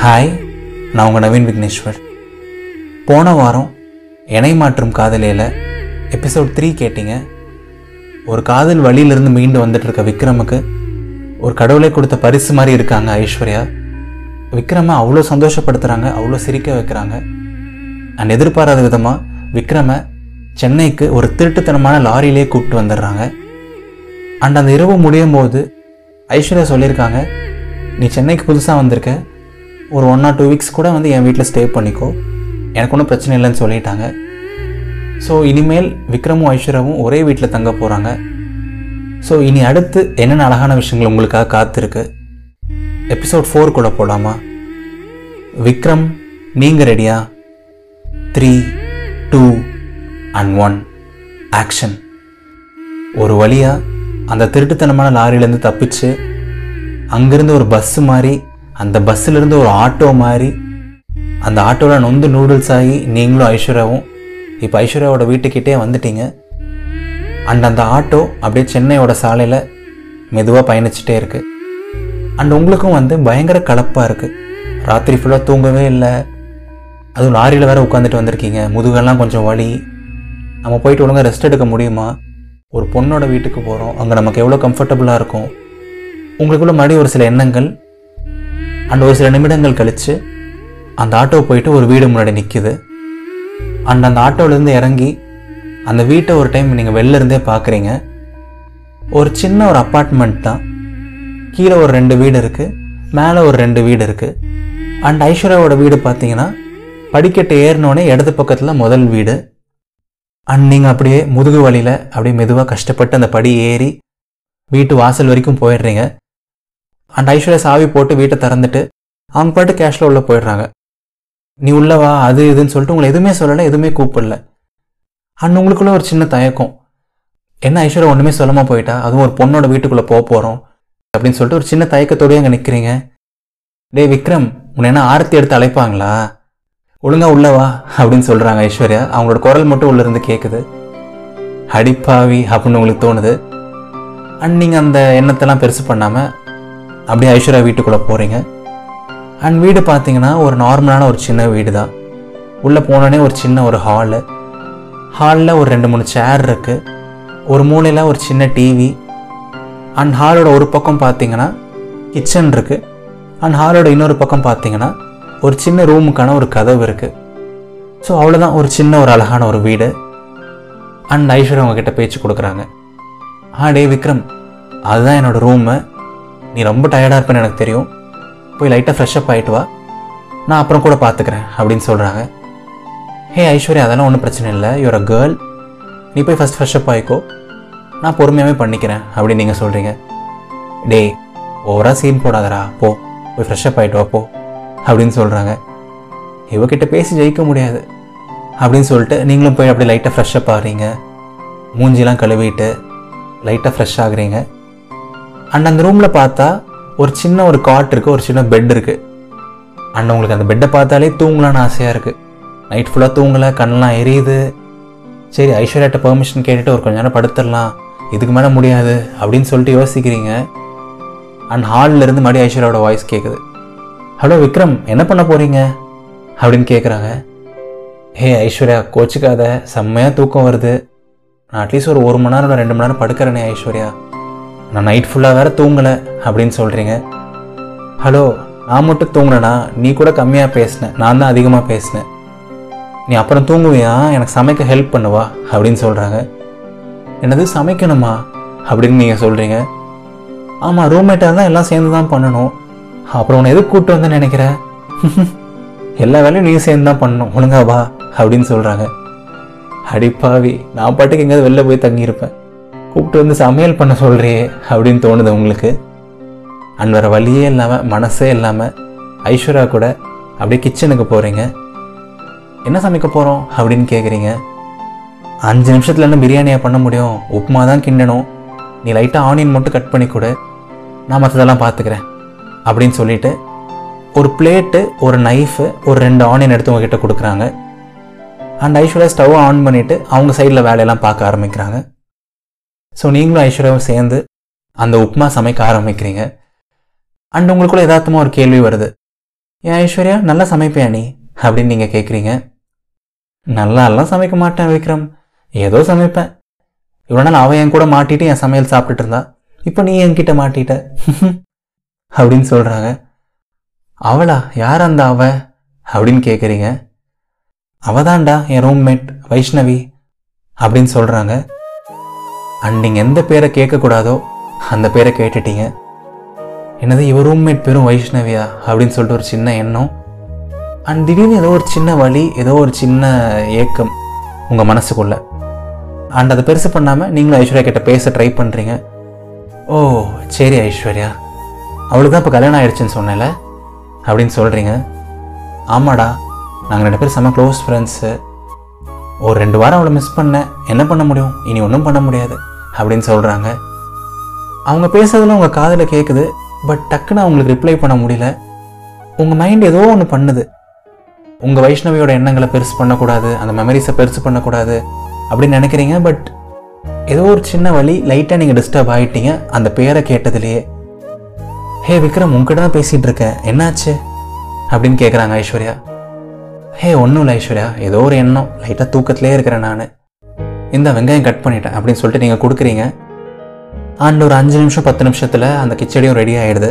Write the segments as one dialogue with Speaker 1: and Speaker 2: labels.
Speaker 1: hi நான் உங்கள் நவீன் விக்னேஸ்வர் போன வாரம் இணை மாற்றும் காதலியில் எபிசோட் த்ரீ கேட்டிங்க ஒரு காதல் வழியிலிருந்து மீண்டு வந்துட்டு இருக்க விக்ரமுக்கு ஒரு கடவுளை கொடுத்த பரிசு மாதிரி இருக்காங்க ஐஸ்வர்யா விக்ரமை அவ்வளோ சந்தோஷப்படுத்துகிறாங்க அவ்வளோ சிரிக்க வைக்கிறாங்க அண்ட் எதிர்பாராத விதமாக விக்ரமை சென்னைக்கு ஒரு திருட்டுத்தனமான லாரியிலே கூப்பிட்டு வந்துடுறாங்க அண்ட் அந்த இரவு முடியும் போது ஐஸ்வர்யா சொல்லியிருக்காங்க நீ சென்னைக்கு புதுசாக வந்திருக்க ஒரு ஒன் ஆர் டூ வீக்ஸ் கூட வந்து என் வீட்டில் ஸ்டே பண்ணிக்கோ எனக்கு ஒன்றும் பிரச்சனை இல்லைன்னு சொல்லிட்டாங்க ஸோ இனிமேல் விக்ரமும் ஐஸ்வர்யாவும் ஒரே வீட்டில் தங்க போகிறாங்க ஸோ இனி அடுத்து என்னென்ன அழகான விஷயங்கள் உங்களுக்காக காத்திருக்கு எபிசோட் ஃபோர் கூட போடலாமா விக்ரம் நீங்கள் ரெடியா three two and one action ஒரு வழியாக அந்த திருட்டுத்தனமான லாரியிலேருந்து தப்பிச்சு அங்கேருந்து ஒரு பஸ்ஸு மாதிரி அந்த பஸ்ஸிலேருந்து ஒரு ஆட்டோ மாதிரி அந்த ஆட்டோவில் நொந்து நூடுல்ஸ் ஆகி நீங்களும் ஐஸ்வர்யாவும் இப்போ ஐஸ்வர்யாவோட வீட்டுக்கிட்டே வந்துட்டீங்க அண்ட் அந்த ஆட்டோ அப்படியே சென்னையோட சாலையில் மெதுவாக பயணிச்சுட்டே இருக்குது அண்ட் உங்களுக்கும் வந்து பயங்கர கலப்பாக இருக்குது ராத்திரி ஃபுல்லாக தூங்கவே இல்லை அதுவும் லாரியில் வேறு உட்காந்துட்டு வந்திருக்கீங்க முதுகெல்லாம் கொஞ்சம் வலி நம்ம போயிட்டு ஒழுங்காக ரெஸ்ட் எடுக்க முடியுமா ஒரு பொண்ணோட வீட்டுக்கு போகிறோம் அங்கே நமக்கு எவ்வளோ கம்ஃபர்டபுளாக இருக்கும் உங்களுக்குள்ள மறுபடியும் ஒரு சில எண்ணங்கள் அண்ட் ஒரு சில நிமிடங்கள் கழித்து அந்த ஆட்டோ போயிட்டு ஒரு வீடு முன்னாடி நிற்கிது அண்ட் அந்த ஆட்டோவிலேருந்து இறங்கி அந்த வீட்டை ஒரு டைம் நீங்கள் வெளிலருந்தே பார்க்குறீங்க ஒரு சின்ன ஒரு அப்பார்ட்மெண்ட் தான் கீழே ஒரு ரெண்டு வீடு இருக்குது மேலே ஒரு ரெண்டு வீடு இருக்குது அண்ட் ஐஸ்வர்யாவோட வீடு பார்த்தீங்கன்னா படிக்கட்டு ஏறினோடனே இடது பக்கத்தில் முதல் வீடு அண்ட் நீங்கள் அப்படியே முதுகு வழியில் அப்படியே மெதுவாக கஷ்டப்பட்டு அந்த படி ஏறி வீட்டு வாசல் வரைக்கும் போயிடுறீங்க அண்ட் ஐஸ்வர்யா சாவி போட்டு வீட்டை திறந்துட்டு அவங்க பாட்டு கேஷில் உள்ளே போயிடுறாங்க நீ உள்ளே வா அது இதுன்னு சொல்லிட்டு உங்களை எதுவுமே சொல்லலை எதுவுமே கூப்பிடல அண்ட் உங்களுக்குள்ளே ஒரு சின்ன தயக்கம் என்ன ஐஸ்வர்யா ஒன்றுமே சொல்லாமல் போயிட்டா அதுவும் ஒரு பொண்ணோட வீட்டுக்குள்ளே போக போகிறோம் அப்படின்னு சொல்லிட்டு ஒரு சின்ன தயக்கத்தோடய அங்கே நிற்கிறீங்க டே விக்ரம் உன்னை என்ன ஆரத்தி எடுத்து அழைப்பாங்களா ஒழுங்கா உள்ளவா அப்படின்னு சொல்கிறாங்க ஐஸ்வர்யா அவங்களோட குரல் மட்டும் உள்ளேருந்து கேட்குது அடிப்பாவி அப்படின்னு உங்களுக்கு தோணுது அண்ட் நீங்கள் அந்த எண்ணத்தெல்லாம் பெருசு பண்ணாமல் அப்படியே ஐஸ்வர்யா வீட்டுக்குள்ளே போகிறீங்க அண்ட் வீடு பார்த்தீங்கன்னா ஒரு நார்மலான ஒரு சின்ன வீடு தான் உள்ளே போனோடனே ஒரு சின்ன ஒரு ஹாலு ஹாலில் ஒரு ரெண்டு மூணு சேர் இருக்குது ஒரு மூலையில் ஒரு சின்ன டிவி அண்ட் ஹாலோட ஒரு பக்கம் பார்த்தீங்கன்னா கிச்சன் இருக்குது அண்ட் ஹாலோட இன்னொரு பக்கம் பார்த்தீங்கன்னா ஒரு சின்ன ரூமுக்கான ஒரு கதவு இருக்குது ஸோ அவ்வளோதான் ஒரு சின்ன ஒரு அழகான ஒரு வீடு அண்ட் ஐஸ்வர்யா அவங்கக்கிட்ட பேச்சு கொடுக்குறாங்க ஆ டே விக்ரம் அதுதான் என்னோடய ரூமு நீ ரொம்ப டயர்டாக இருப்பேன்னு எனக்கு தெரியும் போய் லைட்டாக ஃப்ரெஷ்ஷப் ஆகிட்டு வா நான் அப்புறம் கூட பார்த்துக்கிறேன் அப்படின்னு சொல்கிறாங்க ஹே ஐஸ்வர்யா அதெல்லாம் ஒன்றும் பிரச்சனை இல்லை யூர் அ கேர்ள் நீ போய் ஃபஸ்ட் ஃப்ரெஷ்ஷப் ஆகிக்கோ நான் பொறுமையாகவே பண்ணிக்கிறேன் அப்படின்னு நீங்கள் சொல்கிறீங்க டே ஓவராக சீன் போடாதரா போ போய் ஃப்ரெஷ்ஷப் ஆகிட்டு வா போ அப்படின்னு சொல்கிறாங்க இவகிட்ட பேசி ஜெயிக்க முடியாது அப்படின்னு சொல்லிட்டு நீங்களும் போய் அப்படி லைட்டாக ஃப்ரெஷ்ஷப் ஆகிறீங்க மூஞ்சிலாம் கழுவிட்டு லைட்டாக ஃப்ரெஷ் ஆகுறீங்க அண்ட் அந்த ரூமில் பார்த்தா ஒரு சின்ன ஒரு காட் இருக்குது ஒரு சின்ன பெட் இருக்குது அண்ட் உங்களுக்கு அந்த பெட்டை பார்த்தாலே தூங்கலான்னு ஆசையாக இருக்குது நைட் ஃபுல்லாக தூங்கலை கண்ணெலாம் எரியுது சரி ஐஸ்வர்யாட்ட பெர்மிஷன் கேட்டுட்டு ஒரு கொஞ்ச நேரம் படுத்துடலாம் இதுக்கு மேலே முடியாது அப்படின்னு சொல்லிட்டு யோசிக்கிறீங்க அண்ட் ஹாலில் இருந்து மறுபடியும் ஐஸ்வர்யாவோட வாய்ஸ் கேட்குது ஹலோ விக்ரம் என்ன பண்ண போகிறீங்க அப்படின்னு கேட்குறாங்க ஹே ஐஸ்வர்யா கோச்சிக்காத செம்மையாக தூக்கம் வருது நான் அட்லீஸ்ட் ஒரு ஒரு மணி நேரம் ரெண்டு மணி நேரம் படுக்கிறேனே ஐஸ்வர்யா நான் நைட் ஃபுல்லாக வேறு தூங்கலை அப்படின்னு சொல்கிறீங்க ஹலோ நான் மட்டும் தூங்கினேனா நீ கூட கம்மியாக பேசினேன் நான் தான் அதிகமாக பேசினேன் நீ அப்புறம் தூங்குவியா எனக்கு சமைக்க ஹெல்ப் பண்ணுவா அப்படின்னு சொல்கிறாங்க எனது சமைக்கணுமா அப்படின்னு நீங்கள் சொல்கிறீங்க ஆமாம் ரூம்மேட்டாக இருந்தால் எல்லாம் சேர்ந்து தான் பண்ணணும் அப்புறம் உன்னை எதுக்கு கூப்பிட்டு வந்து நினைக்கிறேன் எல்லா வேலையும் நீ சேர்ந்து தான் பண்ணணும் ஒழுங்காவா வா அப்படின்னு சொல்கிறாங்க அடிப்பாவி நான் பாட்டுக்கு எங்கேயாவது வெளில போய் தங்கியிருப்பேன் கூப்பிட்டு வந்து சமையல் பண்ண சொல்கிறியே அப்படின்னு தோணுது உங்களுக்கு அண்ட் வழியே இல்லாமல் மனசே இல்லாமல் ஐஸ்வர்யா கூட அப்படியே கிச்சனுக்கு போகிறீங்க என்ன சமைக்க போகிறோம் அப்படின்னு கேட்குறீங்க அஞ்சு நிமிஷத்தில் என்ன பிரியாணியாக பண்ண முடியும் உப்புமா தான் கிண்டணும் நீ லைட்டாக ஆனியன் மட்டும் கட் பண்ணி கொடு நான் மற்றதெல்லாம் பார்த்துக்கிறேன் அப்படின்னு சொல்லிட்டு ஒரு பிளேட்டு ஒரு நைஃபு ஒரு ரெண்டு ஆனியன் எடுத்து உங்ககிட்ட கொடுக்குறாங்க அண்ட் ஐஸ்வர்யா ஸ்டவ் ஆன் பண்ணிவிட்டு அவங்க சைடில் வேலையெல்லாம் பார்க்க ஆரம்பிக்கிறாங்க ஸோ நீங்களும் ஐஸ்வர்யாவும் சேர்ந்து அந்த உப்மா சமைக்க ஆரம்பிக்கிறீங்க அண்ட் உங்களுக்குள்ள எதார்த்தமாக ஒரு கேள்வி வருது ஏன் ஐஸ்வர்யா நல்லா சமைப்பியா நீ அப்படின்னு நீங்கள் கேட்குறீங்க நல்லாலாம் சமைக்க மாட்டேன் விக்ரம் ஏதோ சமைப்பேன் இவ்வளோ நாள் அவன் என் கூட மாட்டிட்டு என் சமையல் சாப்பிட்டுட்டு இருந்தா இப்போ நீ என்கிட்ட மாட்டிட்ட அப்படின்னு சொல்கிறாங்க அவளா யார் அந்த அவ அப்படின்னு கேட்குறீங்க அவதான்டா என் ரூம்மேட் வைஷ்ணவி அப்படின்னு சொல்கிறாங்க அண்ட் நீங்கள் எந்த பேரை கேட்கக்கூடாதோ அந்த பேரை கேட்டுட்டீங்க என்னது இவர் ரூம்மேட் பெரும் வைஷ்ணவியா அப்படின்னு சொல்லிட்டு ஒரு சின்ன எண்ணம் அண்ட் திடீர்னு ஏதோ ஒரு சின்ன வழி ஏதோ ஒரு சின்ன ஏக்கம் உங்கள் மனசுக்குள்ள அண்ட் அதை பெருசு பண்ணாமல் நீங்களும் ஐஸ்வர்யா கிட்ட பேச ட்ரை பண்ணுறீங்க ஓ சரி ஐஸ்வர்யா அவளுக்கு தான் இப்போ கல்யாணம் ஆயிடுச்சுன்னு சொன்னேன்ல அப்படின்னு சொல்கிறீங்க ஆமாடா நாங்கள் ரெண்டு பேரும் செம்ம க்ளோஸ் ஃப்ரெண்ட்ஸு ஒரு ரெண்டு வாரம் அவளை மிஸ் பண்ணேன் என்ன பண்ண முடியும் இனி ஒன்றும் பண்ண முடியாது அப்படின்னு சொல்கிறாங்க அவங்க பேசுறதுல உங்கள் காதில் கேட்குது பட் டக்குன்னு அவங்களுக்கு ரிப்ளை பண்ண முடியல உங்கள் மைண்ட் ஏதோ ஒன்று பண்ணுது உங்கள் வைஷ்ணவியோட எண்ணங்களை பெருசு பண்ணக்கூடாது அந்த மெமரிஸை பெருசு பண்ணக்கூடாது அப்படின்னு நினைக்கிறீங்க பட் ஏதோ ஒரு சின்ன வழி லைட்டாக நீங்கள் டிஸ்டர்ப் ஆகிட்டீங்க அந்த பேரை கேட்டதுலேயே ஹே விக்ரம் உங்ககிட்ட தான் பேசிகிட்டு இருக்கேன் என்னாச்சு அப்படின்னு கேட்குறாங்க ஐஸ்வர்யா ஹே ஒன்றும் இல்லை ஐஸ்வர்யா ஏதோ ஒரு எண்ணம் லைட்டாக தூக்கத்திலே இருக்கிறேன் நான் இந்த வெங்காயம் கட் பண்ணிட்டேன் அப்படின்னு சொல்லிட்டு நீங்கள் கொடுக்குறீங்க அண்ட் ஒரு அஞ்சு நிமிஷம் பத்து நிமிஷத்தில் அந்த கிச்சடியும் ரெடி ஆகிடுது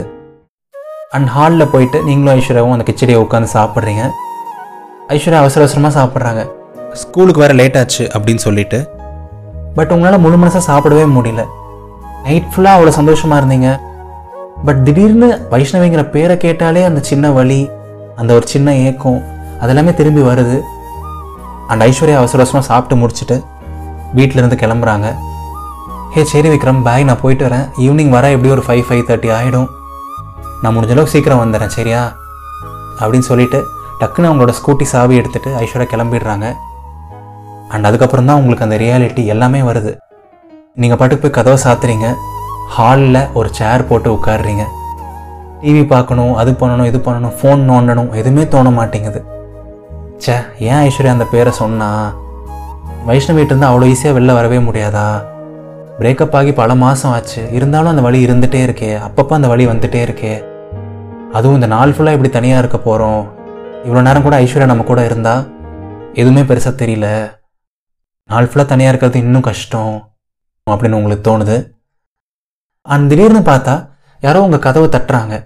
Speaker 1: அண்ட் ஹாலில் போயிட்டு நீங்களும் ஐஸ்வர்யாவும் அந்த கிச்சடியை உட்காந்து சாப்பிட்றீங்க ஐஸ்வர்யா அவசர அவசரமாக சாப்பிட்றாங்க ஸ்கூலுக்கு வேறு லேட் ஆச்சு அப்படின்னு சொல்லிட்டு பட் உங்களால் முழு மனசாக சாப்பிடவே முடியல நைட் ஃபுல்லாக அவ்வளோ சந்தோஷமாக இருந்தீங்க பட் திடீர்னு வைஷ்ணவிங்கிற பேரை கேட்டாலே அந்த சின்ன வழி அந்த ஒரு சின்ன ஏக்கம் அதெல்லாமே திரும்பி வருது அண்ட் ஐஸ்வர்யா அவசர அவசரமாக சாப்பிட்டு முடிச்சுட்டு வீட்டிலேருந்து கிளம்புறாங்க ஹே சரி விக்ரம் பாய் நான் போயிட்டு வரேன் ஈவினிங் வர எப்படி ஒரு ஃபைவ் ஃபைவ் தேர்ட்டி ஆகிடும் நான் முடிஞ்ச அளவுக்கு சீக்கிரம் வந்துடுறேன் சரியா அப்படின்னு சொல்லிட்டு டக்குன்னு அவங்களோட ஸ்கூட்டி சாவி எடுத்துகிட்டு ஐஸ்வர்யா கிளம்பிடுறாங்க அண்ட் அதுக்கப்புறம் தான் உங்களுக்கு அந்த ரியாலிட்டி எல்லாமே வருது நீங்கள் பாட்டுக்கு போய் கதவை சாத்துறீங்க ஹாலில் ஒரு சேர் போட்டு உட்காடுறீங்க டிவி பார்க்கணும் அது பண்ணணும் இது பண்ணணும் ஃபோன் நோண்டணும் எதுவுமே தோண மாட்டேங்குது சே ஏன் ஐஸ்வர்யா அந்த பேரை சொன்னால் வைஷ்ணவிட்டிருந்து அவ்வளோ ஈஸியாக வெளில வரவே முடியாதா பிரேக்கப் ஆகி பல மாதம் ஆச்சு இருந்தாலும் அந்த வழி இருந்துகிட்டே இருக்கே அப்பப்போ அந்த வழி வந்துகிட்டே இருக்கே அதுவும் இந்த நாள் ஃபுல்லாக இப்படி தனியாக இருக்க போகிறோம் இவ்வளோ நேரம் கூட ஐஸ்வர்யா நம்ம கூட இருந்தால் எதுவுமே பெருசாக தெரியல நாள் ஃபுல்லாக தனியாக இருக்கிறது இன்னும் கஷ்டம் அப்படின்னு உங்களுக்கு தோணுது அந்த திடீர்னு பார்த்தா யாரோ உங்கள் கதவை தட்டுறாங்க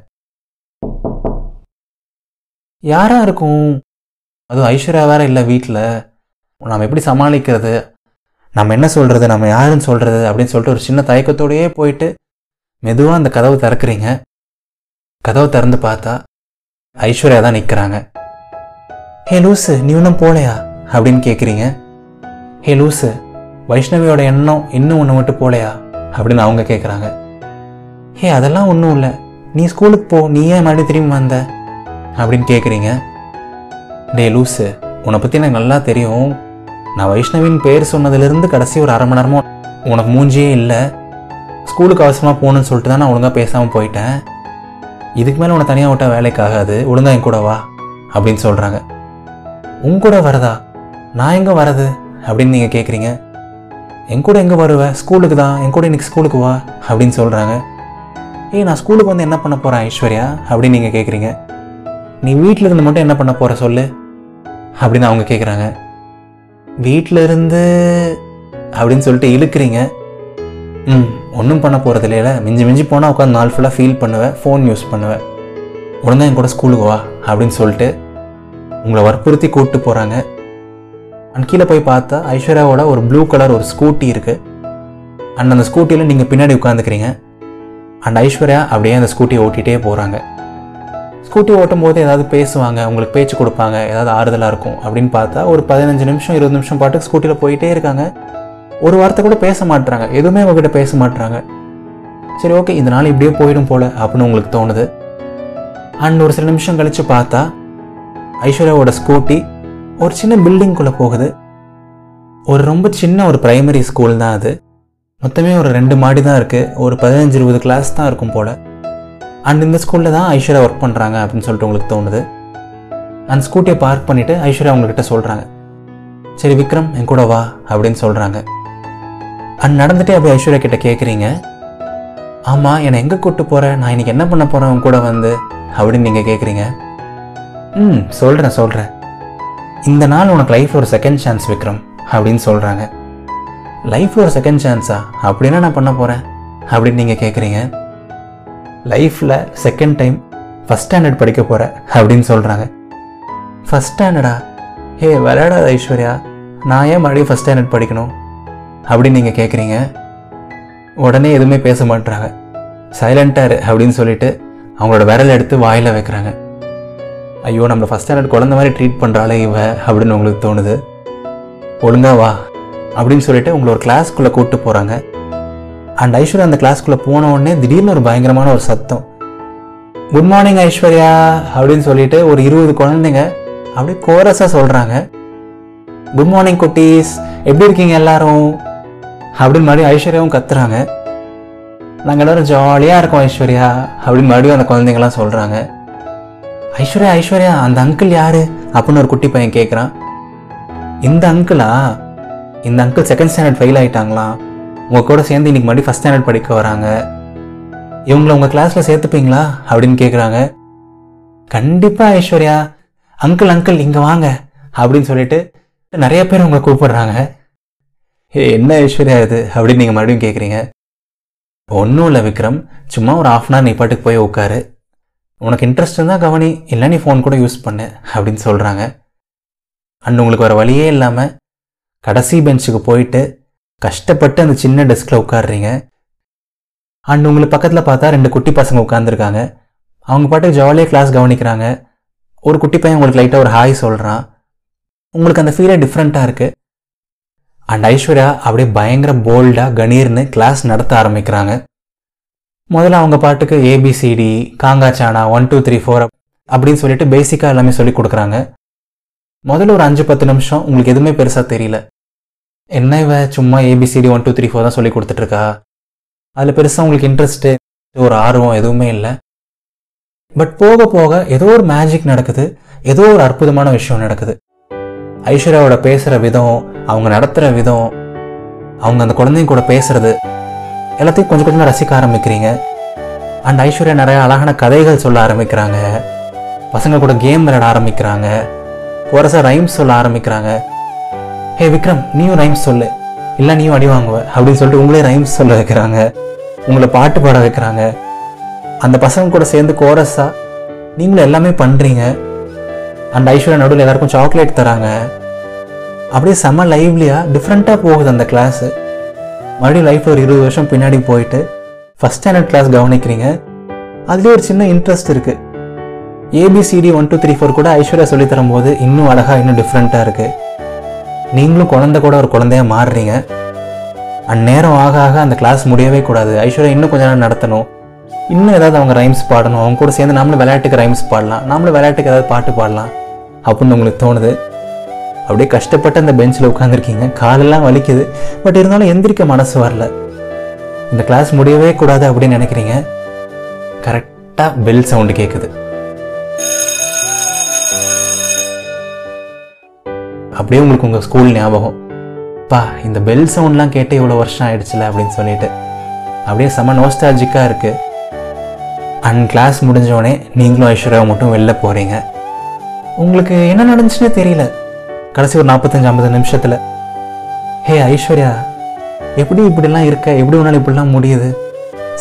Speaker 1: யாராக இருக்கும் அதுவும் ஐஸ்வர்யா வேற இல்லை வீட்டில் நாம் எப்படி சமாளிக்கிறது நம்ம என்ன சொல்கிறது நம்ம யாருன்னு சொல்கிறது அப்படின்னு சொல்லிட்டு ஒரு சின்ன தயக்கத்தோடையே போயிட்டு மெதுவாக அந்த கதவை திறக்கிறீங்க கதவை திறந்து பார்த்தா ஐஸ்வர்யா தான் நிற்கிறாங்க ஹே லூஸு நீ ஒன்றும் போலையா அப்படின்னு கேட்குறீங்க ஹே லூஸு வைஷ்ணவியோட எண்ணம் இன்னும் ஒன்று மட்டும் போலையா அப்படின்னு அவங்க கேட்குறாங்க ஹே அதெல்லாம் ஒன்றும் இல்லை நீ ஸ்கூலுக்கு போ நீ ஏன் மறுபடியும் திரும்பி வந்த அப்படின்னு கேட்குறீங்க டே லூஸு உன்னை பற்றி எனக்கு நல்லா தெரியும் நான் வைஷ்ணவின் பேர் சொன்னதுலேருந்து கடைசி ஒரு அரை மணி நேரமும் உனக்கு மூஞ்சியே இல்லை ஸ்கூலுக்கு அவசரமாக போகணுன்னு சொல்லிட்டு தான் நான் ஒழுங்காக பேசாமல் போயிட்டேன் இதுக்கு மேலே உன்னை தனியாக விட்டால் வேலைக்காகாது ஒழுங்காக என் கூட வா அப்படின்னு சொல்கிறாங்க உன் கூட வரதா நான் எங்கே வரது அப்படின்னு நீங்கள் கேட்குறீங்க என் கூட எங்கே வருவேன் ஸ்கூலுக்கு தான் என் கூட இன்றைக்கி ஸ்கூலுக்கு வா அப்படின்னு சொல்கிறாங்க ஏய் நான் ஸ்கூலுக்கு வந்து என்ன பண்ண போகிறேன் ஐஸ்வர்யா அப்படின்னு நீங்கள் கேட்குறீங்க நீ வீட்டில் இருந்து மட்டும் என்ன பண்ண போகிற சொல்லு அப்படின்னு அவங்க கேட்குறாங்க வீட்டில் இருந்து அப்படின்னு சொல்லிட்டு இழுக்கிறீங்க ம் ஒன்றும் பண்ண போகிறது இல்லையில மிஞ்சி மிஞ்சி போனால் உட்காந்து நாள் ஃபுல்லாக ஃபீல் பண்ணுவேன் ஃபோன் யூஸ் பண்ணுவேன் உடனே என் கூட ஸ்கூலுக்கு வா அப்படின்னு சொல்லிட்டு உங்களை வற்புறுத்தி கூப்பிட்டு போகிறாங்க அண்ட் கீழே போய் பார்த்தா ஐஸ்வர்யாவோட ஒரு ப்ளூ கலர் ஒரு ஸ்கூட்டி இருக்குது அண்ட் அந்த ஸ்கூட்டியில் நீங்கள் பின்னாடி உட்காந்துக்கிறீங்க அண்ட் ஐஸ்வர்யா அப்படியே அந்த ஸ்கூட்டியை ஓட்டிகிட்டே போகிறாங்க ஸ்கூட்டி ஓட்டும் போது ஏதாவது பேசுவாங்க உங்களுக்கு பேச்சு கொடுப்பாங்க ஏதாவது ஆறுதலாக இருக்கும் அப்படின்னு பார்த்தா ஒரு பதினஞ்சு நிமிஷம் இருபது நிமிஷம் பாட்டு ஸ்கூட்டியில் போயிட்டே இருக்காங்க ஒரு வார்த்தை கூட பேச மாட்டுறாங்க எதுவுமே அவங்ககிட்ட பேச மாட்டுறாங்க சரி ஓகே இந்த நாள் இப்படியே போயிடும் போல அப்படின்னு உங்களுக்கு தோணுது அண்ட் ஒரு சில நிமிஷம் கழித்து பார்த்தா ஐஸ்வர்யாவோட ஸ்கூட்டி ஒரு சின்ன பில்டிங்குள்ளே போகுது ஒரு ரொம்ப சின்ன ஒரு ப்ரைமரி ஸ்கூல் தான் அது மொத்தமே ஒரு ரெண்டு மாடி தான் இருக்குது ஒரு பதினஞ்சு இருபது கிளாஸ் தான் இருக்கும் போல் அண்ட் இந்த ஸ்கூலில் தான் ஐஸ்வர்யா ஒர்க் பண்ணுறாங்க அப்படின்னு சொல்லிட்டு உங்களுக்கு தோணுது அந்த ஸ்கூட்டியை பார்க் பண்ணிவிட்டு ஐஸ்வர்யா அவங்கக்கிட்ட சொல்கிறாங்க சரி விக்ரம் என் கூட வா அப்படின்னு சொல்கிறாங்க அண்ட் நடந்துகிட்டே அப்படி ஐஸ்வர்யா கிட்டே கேட்குறீங்க ஆமாம் என்னை எங்கே கூப்பிட்டு போகிறேன் நான் இன்றைக்கி என்ன பண்ண போகிறேன் அவங்க கூட வந்து அப்படின்னு நீங்கள் கேட்குறீங்க ம் சொல்கிறேன் சொல்கிறேன் இந்த நாள் உனக்கு லைஃப் ஒரு செகண்ட் சான்ஸ் விக்ரம் அப்படின்னு சொல்கிறாங்க லைஃப் ஒரு செகண்ட் சான்ஸா அப்படின்னா நான் பண்ண போகிறேன் அப்படின்னு நீங்கள் கேட்குறீங்க லைஃப்பில் செகண்ட் டைம் ஃபஸ்ட் ஸ்டாண்டர்ட் படிக்க போகிற அப்படின்னு சொல்கிறாங்க ஃபஸ்ட் ஸ்டாண்டர்டா ஏ விளையாடாத ஐஸ்வர்யா நான் ஏன் மறுபடியும் ஃபஸ்ட் ஸ்டாண்டர்ட் படிக்கணும் அப்படின்னு நீங்கள் கேட்குறீங்க உடனே எதுவுமே பேச மாட்டுறாங்க சைலண்டாரு அப்படின்னு சொல்லிட்டு அவங்களோட விரல் எடுத்து வாயில் வைக்கிறாங்க ஐயோ நம்மளை ஃபஸ்ட் ஸ்டாண்டர்ட் குழந்த மாதிரி ட்ரீட் பண்ணுறாளே இவ அப்படின்னு உங்களுக்கு தோணுது ஒழுங்கா வா அப்படின்னு சொல்லிட்டு உங்களை ஒரு கிளாஸ்க்குள்ளே கூப்பிட்டு போகிறாங்க அண்ட் ஐஸ்வர்யா அந்த கிளாஸ்க்குள்ளே போன உடனே திடீர்னு ஒரு பயங்கரமான ஒரு சத்தம் குட் மார்னிங் ஐஸ்வர்யா அப்படின்னு சொல்லிட்டு ஒரு இருபது குழந்தைங்க அப்படியே கோரஸாக சொல்கிறாங்க குட் மார்னிங் குட்டீஸ் எப்படி இருக்கீங்க எல்லாரும் அப்படின்னு மறுபடியும் ஐஸ்வர்யாவும் கத்துறாங்க நாங்கள் எல்லோரும் ஜாலியாக இருக்கோம் ஐஸ்வர்யா அப்படின்னு மறுபடியும் அந்த குழந்தைங்களாம் சொல்கிறாங்க ஐஸ்வர்யா ஐஸ்வர்யா அந்த அங்கிள் யார் அப்படின்னு ஒரு குட்டி பையன் கேட்குறான் இந்த அங்கிளா இந்த அங்கிள் செகண்ட் ஸ்டாண்டர்ட் ஃபெயில் ஆகிட்டாங்களாம் உங்கள் கூட சேர்ந்து இன்றைக்கி மறுபடியும் ஃபஸ்ட் ஸ்டாண்டர்ட் படிக்க வராங்க இவங்களை உங்கள் கிளாஸில் சேர்த்துப்பீங்களா அப்படின்னு கேட்குறாங்க கண்டிப்பாக ஐஸ்வர்யா அங்கிள் அங்கிள் இங்கே வாங்க அப்படின்னு சொல்லிட்டு நிறைய பேர் உங்களை கூப்பிடுறாங்க ஏ என்ன ஐஸ்வர்யா இது அப்படின்னு நீங்கள் மறுபடியும் கேட்குறீங்க ஒன்றும் இல்லை விக்ரம் சும்மா ஒரு ஆஃப் அன் ஹவர் நீ பாட்டுக்கு போய் உட்காரு உனக்கு இன்ட்ரெஸ்ட் இருந்தால் கவனி இல்லை நீ ஃபோன் கூட யூஸ் பண்ணு அப்படின்னு சொல்கிறாங்க அண்ட் உங்களுக்கு வர வழியே இல்லாமல் கடைசி பெஞ்சுக்கு போயிட்டு கஷ்டப்பட்டு அந்த சின்ன டெஸ்கில் உட்காடுறீங்க அண்ட் உங்களுக்கு பக்கத்தில் பார்த்தா ரெண்டு குட்டி பசங்க உட்காந்துருக்காங்க அவங்க பாட்டுக்கு ஜாலியாக கிளாஸ் கவனிக்கிறாங்க ஒரு குட்டி பையன் உங்களுக்கு லைட்டாக ஒரு ஹாய் சொல்கிறான் உங்களுக்கு அந்த ஃபீலே டிஃப்ரெண்ட்டாக இருக்குது அண்ட் ஐஸ்வர்யா அப்படியே பயங்கர போல்டாக கணீர்னு கிளாஸ் நடத்த ஆரம்பிக்கிறாங்க முதல்ல அவங்க பாட்டுக்கு ஏபிசிடி காங்காச்சானா ஒன் டூ த்ரீ ஃபோர் அப்படின்னு சொல்லிட்டு பேசிக்காக எல்லாமே சொல்லி கொடுக்குறாங்க முதல்ல ஒரு அஞ்சு பத்து நிமிஷம் உங்களுக்கு எதுவுமே பெருசாக தெரியல என்ன இவ சும்மா A B C D one two three four தான் சொல்லி கொடுத்துட்ருக்கா அதில் பெருசாக உங்களுக்கு இன்ட்ரெஸ்ட்டு ஒரு ஆர்வம் எதுவுமே இல்லை பட் போக போக ஏதோ ஒரு மேஜிக் நடக்குது ஏதோ ஒரு அற்புதமான விஷயம் நடக்குது ஐஸ்வர்யாவோட பேசுகிற விதம் அவங்க நடத்துகிற விதம் அவங்க அந்த குழந்தைங்க கூட பேசுறது எல்லாத்தையும் கொஞ்சம் கொஞ்சமாக ரசிக்க ஆரம்பிக்கிறீங்க அண்ட் ஐஸ்வர்யா நிறைய அழகான கதைகள் சொல்ல ஆரம்பிக்கிறாங்க பசங்க கூட கேம் விளையாட ஆரம்பிக்கிறாங்க ஒரு சார் ரைம்ஸ் சொல்ல ஆரம்பிக்கிறாங்க ஹே விக்ரம் நீயும் ரைம்ஸ் சொல்லு இல்லை நீயும் அடி வாங்குவ அப்படின்னு சொல்லிட்டு உங்களே ரைம்ஸ் சொல்ல வைக்கிறாங்க உங்களை பாட்டு பாட வைக்கிறாங்க அந்த பசங்க கூட சேர்ந்து கோரஸாக நீங்களும் எல்லாமே பண்ணுறீங்க அந்த ஐஸ்வர்யா நடுவில் எல்லாருக்கும் சாக்லேட் தராங்க அப்படியே செம லைவ்லியாக டிஃப்ரெண்ட்டாக போகுது அந்த கிளாஸு மறுபடியும் லைஃப் ஒரு இருபது வருஷம் பின்னாடி போயிட்டு ஃபஸ்ட் ஸ்டாண்டர்ட் கிளாஸ் கவனிக்கிறீங்க அதுலேயே ஒரு சின்ன இன்ட்ரெஸ்ட் இருக்குது A B C D one two three four கூட ஐஸ்வர்யா போது இன்னும் அழகாக இன்னும் டிஃப்ரெண்ட்டாக இருக்குது நீங்களும் குழந்த கூட ஒரு குழந்தையாக மாறுறீங்க அந்நேரம் நேரம் ஆக ஆக அந்த கிளாஸ் முடியவே கூடாது ஐஸ்வர்யா இன்னும் கொஞ்ச நேரம் நடத்தணும் இன்னும் ஏதாவது அவங்க ரைம்ஸ் பாடணும் அவங்க கூட சேர்ந்து நம்மளும் விளையாட்டுக்கு ரைம்ஸ் பாடலாம் நம்மளும் விளையாட்டுக்கு ஏதாவது பாட்டு பாடலாம் அப்படின்னு உங்களுக்கு தோணுது அப்படியே கஷ்டப்பட்டு அந்த பெஞ்சில் உட்காந்துருக்கீங்க காலெல்லாம் வலிக்குது பட் இருந்தாலும் எந்திரிக்க மனசு வரல இந்த கிளாஸ் முடியவே கூடாது அப்படின்னு நினைக்கிறீங்க கரெக்டாக பெல் சவுண்டு கேட்குது அப்படியே உங்களுக்கு உங்கள் ஸ்கூல் ஞாபகம் பா இந்த பெல் சவுண்ட்லாம் கேட்டு இவ்வளோ வருஷம் ஆயிடுச்சுல அப்படின்னு சொல்லிட்டு அப்படியே செம நோஸ்டாலஜிக்காக இருக்குது அண்ட் கிளாஸ் முடிஞ்சோடனே நீங்களும் ஐஸ்வர்யா மட்டும் வெளில போகிறீங்க உங்களுக்கு என்ன நடந்துச்சுன்னு தெரியல கடைசி ஒரு நாற்பத்தஞ்சு ஐம்பது நிமிஷத்தில் ஹே ஐஸ்வர்யா எப்படி இப்படிலாம் இருக்க எப்படி உன்னால் இப்படிலாம் முடியுது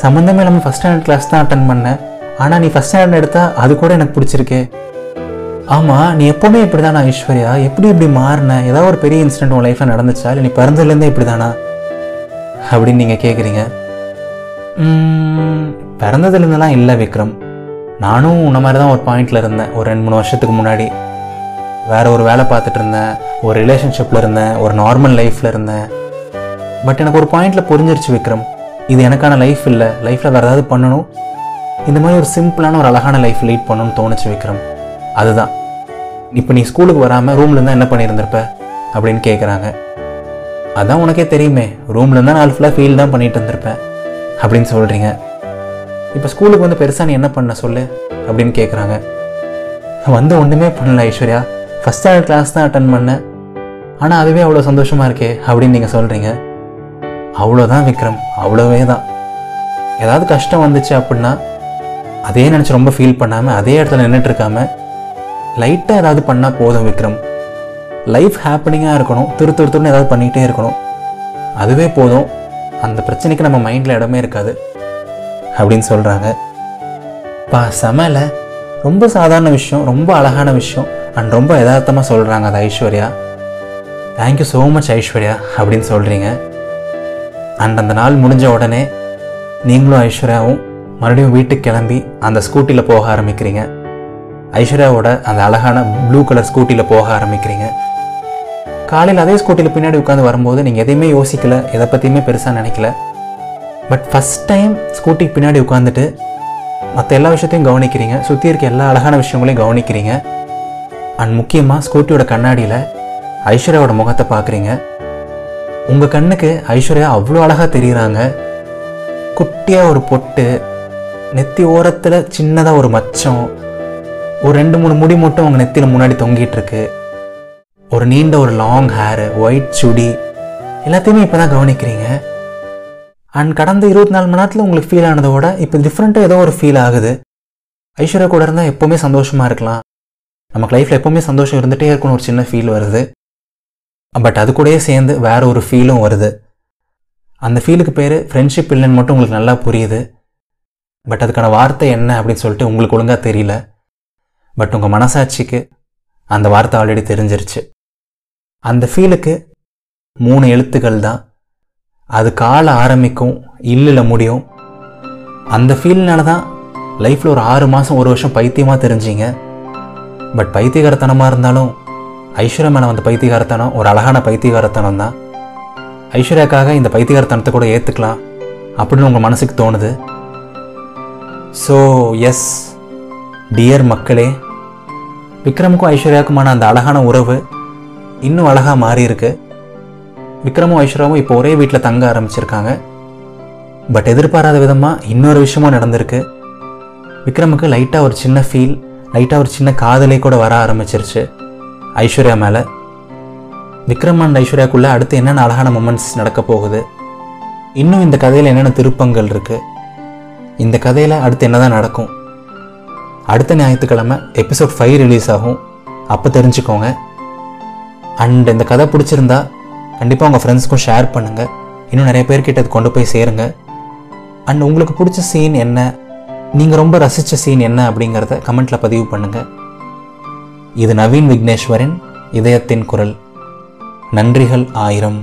Speaker 1: சம்மந்தமே இல்லாமல் ஃபஸ்ட் ஸ்டாண்டர்ட் கிளாஸ் தான் அட்டன் பண்ணேன் ஆனால் நீ ஃபஸ்ட் ஸ்டாண்டர்ட் எடுத்தால் அது கூட எனக்கு பிடிச்சிருக்கே ஆமாம் நீ எப்போவுமே இப்படி தானா ஐஸ்வர்யா எப்படி இப்படி மாறின ஏதாவது ஒரு பெரிய இன்சிடென்ட் உன் லைஃப்பில் நடந்துச்சா இல்லை நீ பிறந்ததுலேருந்தே இப்படி தானா அப்படின்னு நீங்கள் கேட்குறீங்க பிறந்ததுலேருந்துலாம் இல்லை விக்ரம் நானும் உன்ன மாதிரி தான் ஒரு பாயிண்டில் இருந்தேன் ஒரு ரெண்டு மூணு வருஷத்துக்கு முன்னாடி வேறு ஒரு வேலை பார்த்துட்டு இருந்தேன் ஒரு ரிலேஷன்ஷிப்பில் இருந்தேன் ஒரு நார்மல் லைஃப்பில் இருந்தேன் பட் எனக்கு ஒரு பாயிண்டில் புரிஞ்சிருச்சு விக்ரம் இது எனக்கான லைஃப் இல்லை லைஃப்பில் வேறு ஏதாவது பண்ணணும் இந்த மாதிரி ஒரு சிம்பிளான ஒரு அழகான லைஃப் லீட் பண்ணணும்னு தோணுச்சு விக்ரம் அதுதான் இப்போ நீ ஸ்கூலுக்கு வராமல் ரூம்ல இருந்தால் என்ன பண்ணியிருந்திருப்ப அப்படின்னு கேட்குறாங்க அதான் உனக்கே தெரியுமே ரூம்ல இருந்தால் நாள் ஃபுல்லாக ஃபீல் தான் பண்ணிட்டு இருந்திருப்பேன் அப்படின்னு சொல்கிறீங்க இப்போ ஸ்கூலுக்கு வந்து பெருசாக நீ என்ன பண்ண சொல்லு அப்படின்னு கேட்குறாங்க வந்து ஒன்றுமே பண்ணல ஐஸ்வர்யா ஃபஸ்ட் ஸ்டாண்டர்ட் கிளாஸ் தான் அட்டன் பண்ணேன் ஆனால் அதுவே அவ்வளோ சந்தோஷமாக இருக்கே அப்படின்னு நீங்கள் சொல்கிறீங்க அவ்வளோதான் விக்ரம் அவ்வளோவே தான் ஏதாவது கஷ்டம் வந்துச்சு அப்படின்னா அதே நினச்சி ரொம்ப ஃபீல் பண்ணாமல் அதே இடத்துல நின்றுட்டு இருக்காமல் லைட்டாக ஏதாவது பண்ணால் போதும் விக்ரம் லைஃப் ஹாப்பனிங்காக இருக்கணும் திரு திருத்துன்னு ஏதாவது பண்ணிகிட்டே இருக்கணும் அதுவே போதும் அந்த பிரச்சனைக்கு நம்ம மைண்டில் இடமே இருக்காது அப்படின்னு சொல்கிறாங்க பா சமையல ரொம்ப சாதாரண விஷயம் ரொம்ப அழகான விஷயம் அண்ட் ரொம்ப யதார்த்தமாக சொல்கிறாங்க அது Aishwarya thank you so much Aishwarya அப்படின்னு சொல்கிறீங்க அண்ட் அந்த நாள் முடிஞ்ச உடனே நீங்களும் ஐஸ்வர்யாவும் மறுபடியும் வீட்டுக்கு கிளம்பி அந்த ஸ்கூட்டியில் போக ஆரம்பிக்கிறீங்க ஐஸ்வர்யாவோட அந்த அழகான ப்ளூ கலர் ஸ்கூட்டியில் போக ஆரம்பிக்கிறீங்க காலையில் அதே ஸ்கூட்டியில் பின்னாடி உட்காந்து வரும்போது நீங்கள் எதையுமே யோசிக்கல எதை பற்றியுமே பெருசாக நினைக்கல பட் ஃபஸ்ட் டைம் ஸ்கூட்டிக்கு பின்னாடி உட்காந்துட்டு மற்ற எல்லா விஷயத்தையும் கவனிக்கிறீங்க சுற்றி இருக்க எல்லா அழகான விஷயங்களையும் கவனிக்கிறீங்க அண்ட் முக்கியமாக ஸ்கூட்டியோட கண்ணாடியில் ஐஸ்வர்யாவோட முகத்தை பார்க்குறீங்க உங்கள் கண்ணுக்கு ஐஸ்வர்யா அவ்வளோ அழகாக தெரிகிறாங்க குட்டியாக ஒரு பொட்டு நெத்தி ஓரத்தில் சின்னதாக ஒரு மச்சம் ஒரு ரெண்டு மூணு முடி மட்டும் அவங்க நெத்தியில் முன்னாடி தொங்கிட்டு இருக்கு ஒரு நீண்ட ஒரு லாங் ஹேரு ஒயிட் சுடி எல்லாத்தையுமே இப்போ தான் கவனிக்கிறீங்க அண்ட் கடந்த இருபத்தி நாலு மணி நேரத்தில் உங்களுக்கு ஃபீல் ஆனதை விட இப்போ டிஃப்ரெண்ட்டாக ஏதோ ஒரு ஃபீல் ஆகுது ஐஸ்வர்யா கூட இருந்தால் எப்போவுமே சந்தோஷமாக இருக்கலாம் நமக்கு லைஃப்பில் எப்போவுமே சந்தோஷம் இருந்துகிட்டே இருக்குன்னு ஒரு சின்ன ஃபீல் வருது பட் அது கூடயே சேர்ந்து வேற ஒரு ஃபீலும் வருது அந்த ஃபீலுக்கு பேர் ஃப்ரெண்ட்ஷிப் இல்லைன்னு மட்டும் உங்களுக்கு நல்லா புரியுது பட் அதுக்கான வார்த்தை என்ன அப்படின்னு சொல்லிட்டு உங்களுக்கு ஒழுங்காக தெரியல பட் உங்கள் மனசாட்சிக்கு அந்த வார்த்தை ஆல்ரெடி தெரிஞ்சிருச்சு அந்த ஃபீலுக்கு மூணு எழுத்துக்கள் தான் அது கால ஆரம்பிக்கும் இல்லில் முடியும் அந்த ஃபீல்னால தான் லைஃப்பில் ஒரு ஆறு மாதம் ஒரு வருஷம் பைத்தியமாக தெரிஞ்சிங்க பட் பைத்தியகாரத்தனமாக இருந்தாலும் ஐஸ்வர்யா மேலே வந்த பைத்தியகாரத்தனம் ஒரு அழகான பைத்தியகாரத்தனம் தான் ஐஸ்வர்யாக்காக இந்த பைத்தியகாரத்தனத்தை கூட ஏற்றுக்கலாம் அப்படின்னு உங்கள் மனசுக்கு தோணுது ஸோ எஸ் டியர் மக்களே விக்ரமுக்கும் ஐஸ்வர்யாவுக்குமான அந்த அழகான உறவு இன்னும் அழகாக மாறியிருக்கு விக்ரமும் ஐஸ்வர்யாவும் இப்போ ஒரே வீட்டில் தங்க ஆரம்பிச்சிருக்காங்க பட் எதிர்பாராத விதமாக இன்னொரு விஷயமும் நடந்திருக்கு விக்ரமுக்கு லைட்டாக ஒரு சின்ன ஃபீல் லைட்டாக ஒரு சின்ன காதலே கூட வர ஆரம்பிச்சிருச்சு ஐஸ்வர்யா மேலே விக்ரம் அண்ட் ஐஸ்வர்யாக்குள்ளே அடுத்து என்னென்ன அழகான மொமெண்ட்ஸ் நடக்க போகுது இன்னும் இந்த கதையில் என்னென்ன திருப்பங்கள் இருக்குது இந்த கதையில் அடுத்து என்ன தான் நடக்கும் அடுத்த ஞாயிற்றுக்கிழமை எபிசோட் ஃபைவ் ரிலீஸ் ஆகும் அப்போ தெரிஞ்சுக்கோங்க அண்ட் இந்த கதை பிடிச்சிருந்தா கண்டிப்பாக உங்கள் ஃப்ரெண்ட்ஸ்க்கும் ஷேர் பண்ணுங்கள் இன்னும் நிறைய பேர்கிட்ட அது கொண்டு போய் சேருங்க அண்ட் உங்களுக்கு பிடிச்ச சீன் என்ன நீங்கள் ரொம்ப ரசித்த சீன் என்ன அப்படிங்கிறத கமெண்ட்டில் பதிவு பண்ணுங்கள் இது நவீன் விக்னேஸ்வரின் இதயத்தின் குரல் நன்றிகள் ஆயிரம்